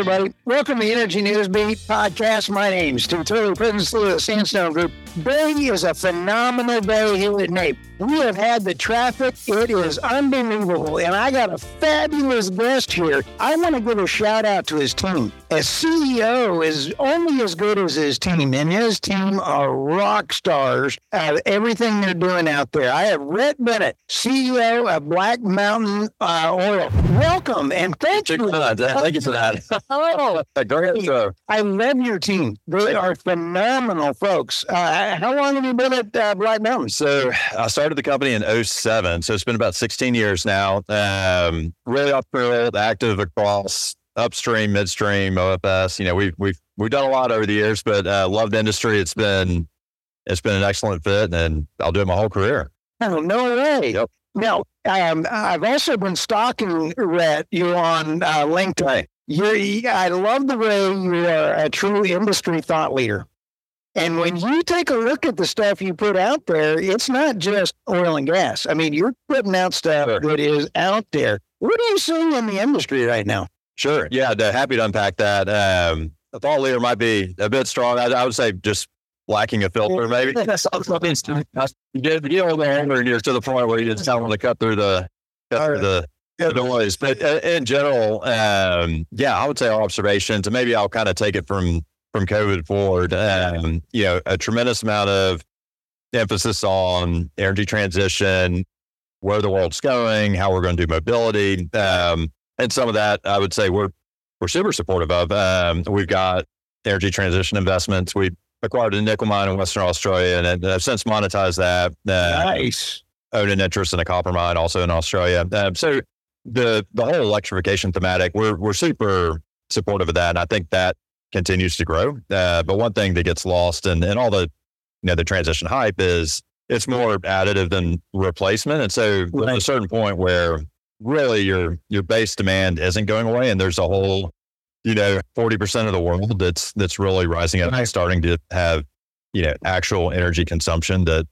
everybody. Welcome to the Energy News Beat podcast. My name's Tim Turley, president of the Sandstone Group. Today is a phenomenal day here at NAPE. We have had the traffic. It is unbelievable. And I got a fabulous guest here. I want to give a shout out to his team. A CEO is only as good as his team, and his team are rock stars at everything they're doing out there. I have Rhett Bennett, CEO of Black Mountain uh, Oil. Welcome and thank you. Thank you for that. Oh, Go ahead, sir. I love your team. They are phenomenal folks. Uh, how long have you been at uh, Black Mountain? So I started the company in 07. So it's been about 16 years now. Um, really entrepreneurial, active across upstream, midstream, OFS. You know, we've we've we've done a lot over the years, but uh, love the industry. It's been it's been an excellent fit, and I'll do it my whole career. Oh, no way. Yep. Now, um, I've also been stalking Rhett. You're on uh, LinkedIn. You're, I love the way you're a true industry thought leader. And when you take a look at the stuff you put out there, it's not just oil and gas. I mean, you're putting out stuff Sure. that is out there. What are you seeing in the industry right now? Sure. Yeah. Happy to unpack that. Um, a thought leader might be a bit strong. I, I would say just lacking a filter, maybe. You get you know the anger and you're to the point where you just don't want to cut through the cut through the the noise. But uh, in general, um, yeah, I would say our observations, and maybe I'll kind of take it from from COVID forward. Um, you know, a tremendous amount of emphasis on energy transition, where the world's going, how we're going to do mobility, um, and some of that I would say we're we're super supportive of. Um, we've got energy transition investments. We acquired a nickel mine in Western Australia and have since monetized that. Uh, Nice. own an interest in a copper mine also in Australia. Um, so the the whole electrification thematic, we're we're super supportive of that, and I think that continues to grow. Uh, but one thing that gets lost and in all the you know the transition hype is it's more additive than replacement, and so there's a certain point where really your your base demand isn't going away, and there's a whole you know forty percent of the world that's that's really rising up Right. and starting to have you know actual energy consumption that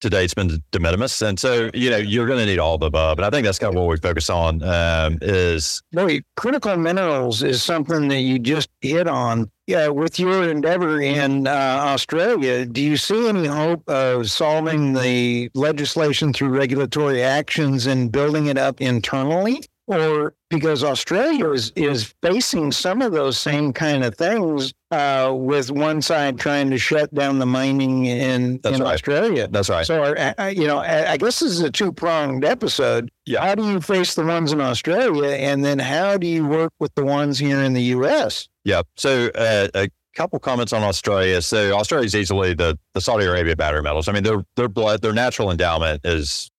today it's been de minimis. And so, you know, you're going to need all the above. And I think that's kind of what we focus on um, is Boy, critical minerals is something that you just hit on. Yeah, with your endeavor in uh, Australia, do you see any hope of solving the legislation through regulatory actions and building it up internally? Or because Australia is, is facing some of those same kind of things uh, with one side trying to shut down the mining in, That's in right. Australia. that's right. So, uh, you know, I, guess this is a two pronged episode. Yeah. How do you face the ones in Australia? And then how do you work with the ones here in the U.S.? Yeah. So uh, a couple comments on Australia. So Australia is easily the, the Saudi Arabia battery metals. I mean, their, their blood, their natural endowment is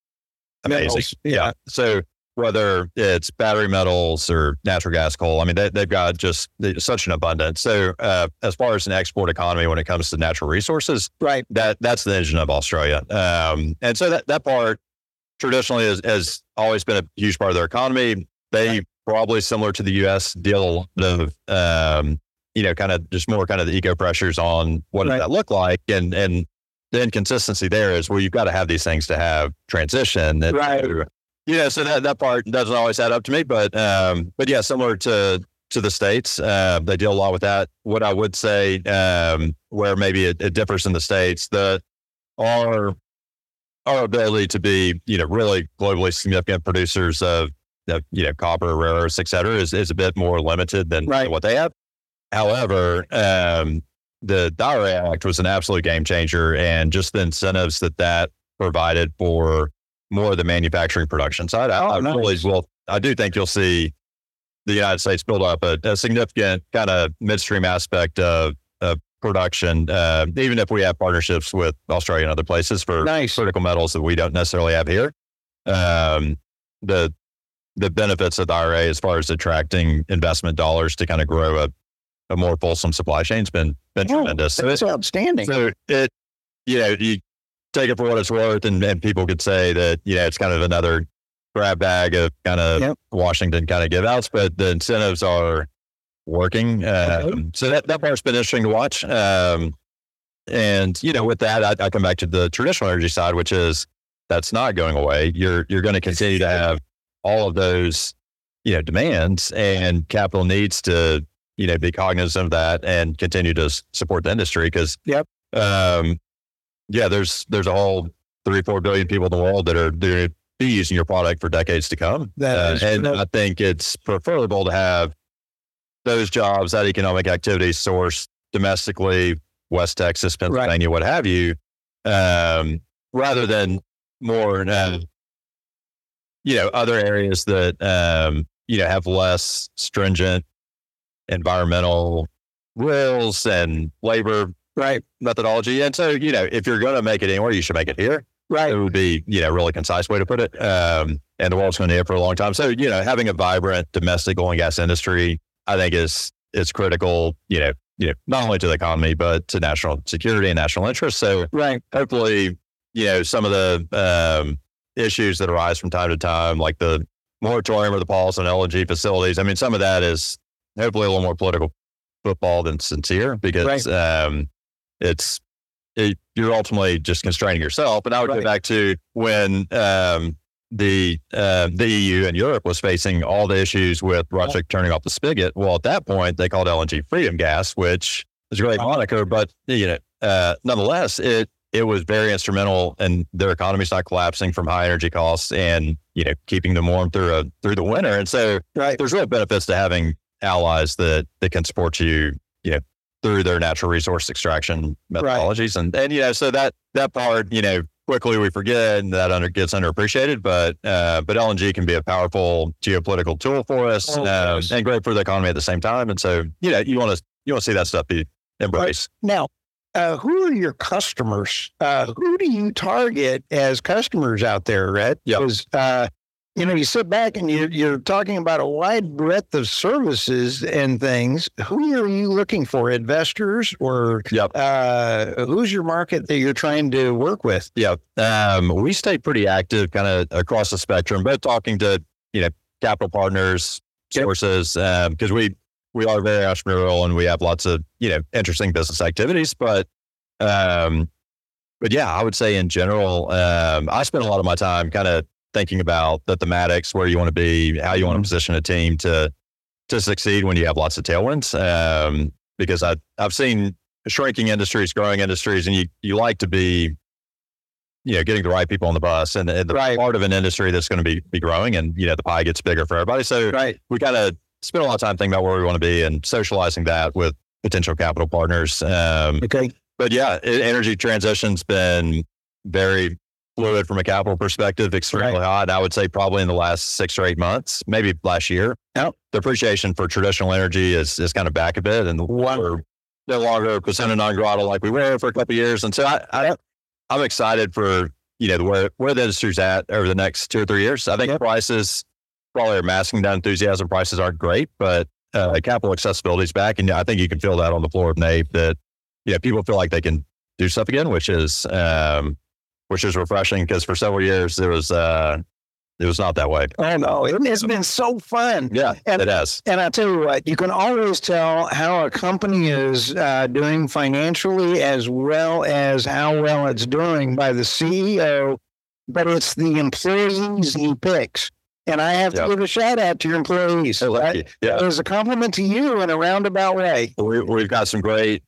amazing. Metals, Yeah. So whether it's battery metals or natural gas coal, I mean, they, they've got just such an abundance. So uh, as far as an export economy, when it comes to natural resources, Right. that that's the engine of Australia. Um, and so that, that part traditionally has, has always been a huge part of their economy. They probably similar to the U.S. deal of, um, you know, kind of just more kind of the eco pressures on what Right. does that look like, and and the inconsistency there is well, you've got to have these things to have transition. And Right. You know, so that that part doesn't always add up to me, but um, but yeah, similar to to the states, uh, they deal a lot with that. What I would say, um, where maybe it, it differs in the states, the our our ability to be, you know, really globally significant producers of, of you know, copper, rare earths, et cetera, is, is a bit more limited than Right. what they have. However, um, the IRA Act was an absolute game changer, and just the incentives that that provided for more of the manufacturing production side. I, Oh, I nice. really will. I do think you'll see the United States build up a, a significant kind of midstream aspect of, of production, uh, even if we have partnerships with Australia and other places for Nice. critical metals that we don't necessarily have here. Um, the the benefits of the IRA as far as attracting investment dollars to kind of grow a, a more fulsome supply chain has been been Oh, tremendous. So That's outstanding. so it, you know, you take it for what it's worth, and, and people could say that, you know, it's kind of another grab bag of kind of Yep. Washington kind of give outs, but the incentives are working. Um, So that, that part's been interesting to watch. Um, and, you know, with that, I, I come back to the traditional energy side, which is that's not going away. You're, you're going to continue to have all of those you know, demands and capital needs to, you know, be cognizant of that and continue to s- support the industry. Cause, Yep. um, yeah, there's, there's a whole three, four billion people in the world that are going to be using your product for decades to come. Uh, and that- I think it's preferable to have those jobs, that economic activity sourced domestically, West Texas, Pennsylvania, what have you, um, rather than more, uh, you know, other areas that, um, you know, have less stringent environmental rules and labor right, methodology. And so, you know, if you're going to make it anywhere, you should make it here right. it would be, you know, really concise way to put it. Um, and the world's going to be it for a long time. So, you know, having a vibrant domestic oil and gas industry, I think is is critical. You know, you know, not only to the economy but to national security and national interest. So, Right. hopefully, you know, some of the um, issues that arise from time to time, like the moratorium or the pause on LNG facilities. I mean, some of that is hopefully a little more political football than sincere because um, it's it, you're ultimately just constraining yourself. And I would Right. go back to when um, the uh, the EU and Europe was facing all the issues with Russia turning off the spigot. Well, at that point, they called LNG freedom gas, which is a great Right. moniker, but you know, uh, nonetheless, it it was very instrumental in their economies not collapsing from high energy costs and you know keeping them warm through a, through the winter. And so Right. there's real benefits to having allies that that can support you, you know, through their natural resource extraction Right. methodologies. And and you know, so that that part, you know, quickly we forget and that under gets underappreciated. But uh, but LNG can be a powerful geopolitical tool for us Oh, yes. and great for the economy at the same time. And so you know, you want to you want to see that stuff be embraced. Now, uh, who are your customers? Uh, who do you target as customers out there, Rhett? Yep. Because, uh, you know, you sit back and you're, you're talking about a wide breadth of services and things. Who are you looking for? Investors or Yep. uh, who's your market that you're trying to work with? Yeah. Um, we stay pretty active kind of across the spectrum, but talking to, you know, capital partners, Yep. sources, because we, we are very entrepreneurial and we have lots of, you know, interesting business activities. But, um, but yeah, I would say in general, um, I spend a lot of my time kind of thinking about the thematics, where you want to be, how you want to Mhm. position a team to, to succeed when you have lots of tailwinds. Um, because I, I've seen shrinking industries, growing industries, and you, you like to be, you know, getting the right people on the bus and, and the Right. part of an industry that's going to be, be growing and, you know, the pie gets bigger for everybody. So Right. we kind of spend a lot of time thinking about where we want to be and socializing that with potential capital partners. Um, Okay. but yeah, energy transition's been very fluid from a capital perspective, extremely hot. I would say probably in the last six or eight months, maybe last year. Yep. The appreciation for traditional energy is, is kind of back a bit and we're no longer persona non grata like we were for a couple of years. And so I, I, I'm excited for, you know, where, where the industry's at over the next two or three years. I think Yep. prices probably are masking that enthusiasm. Prices aren't great, but uh, capital accessibility is back. And I think you can feel that on the floor of NAPE that, yeah, people feel like they can do stuff again, which is, um, which is refreshing because for several years it was, uh, it was not that way. I know. It, it's been so fun. Yeah, And- it has. And I tell you what, you can always tell how a company is uh, doing financially as well as how well it's doing by the CEO, but it's the employees he picks. And I have to Yep. give a shout out to your employees. So lucky. That Yeah. is a compliment to you in a roundabout way. We, we've got some great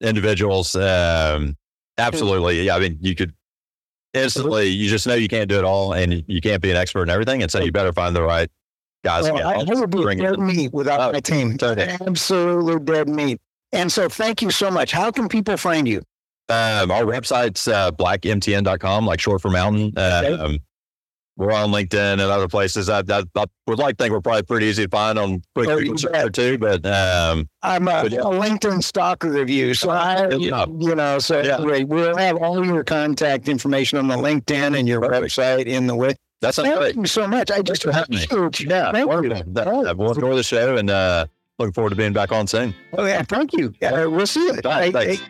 individuals. Um, absolutely. Yeah. I mean, you could instantly, you just know you can't do it all and you can't be an expert in everything. And so you better find the right guys. Well, I, I would be dead meat without Oh, my team. totally. Absolutely dead meat. And so thank you so much. How can people find you? Um, our website's uh, blackmtn.com, like short for mountain. Um, We're on LinkedIn and other places. I, I, I would like to think we're probably pretty easy to find on quick Oh, Google you search bet. or two, but um, I'm a, But yeah. a LinkedIn stalker of you. So I, Good you, know, so Yeah. anyway, we'll have all your contact information on the LinkedIn and your Perfect. website in the way. that's Thank great. you so much. I just for having me. Yeah, Thank you. That, Oh. we'll enjoy the show and uh, looking forward to being back on soon. Oh, yeah, thank you. Uh, we'll see you. Bye. Thanks.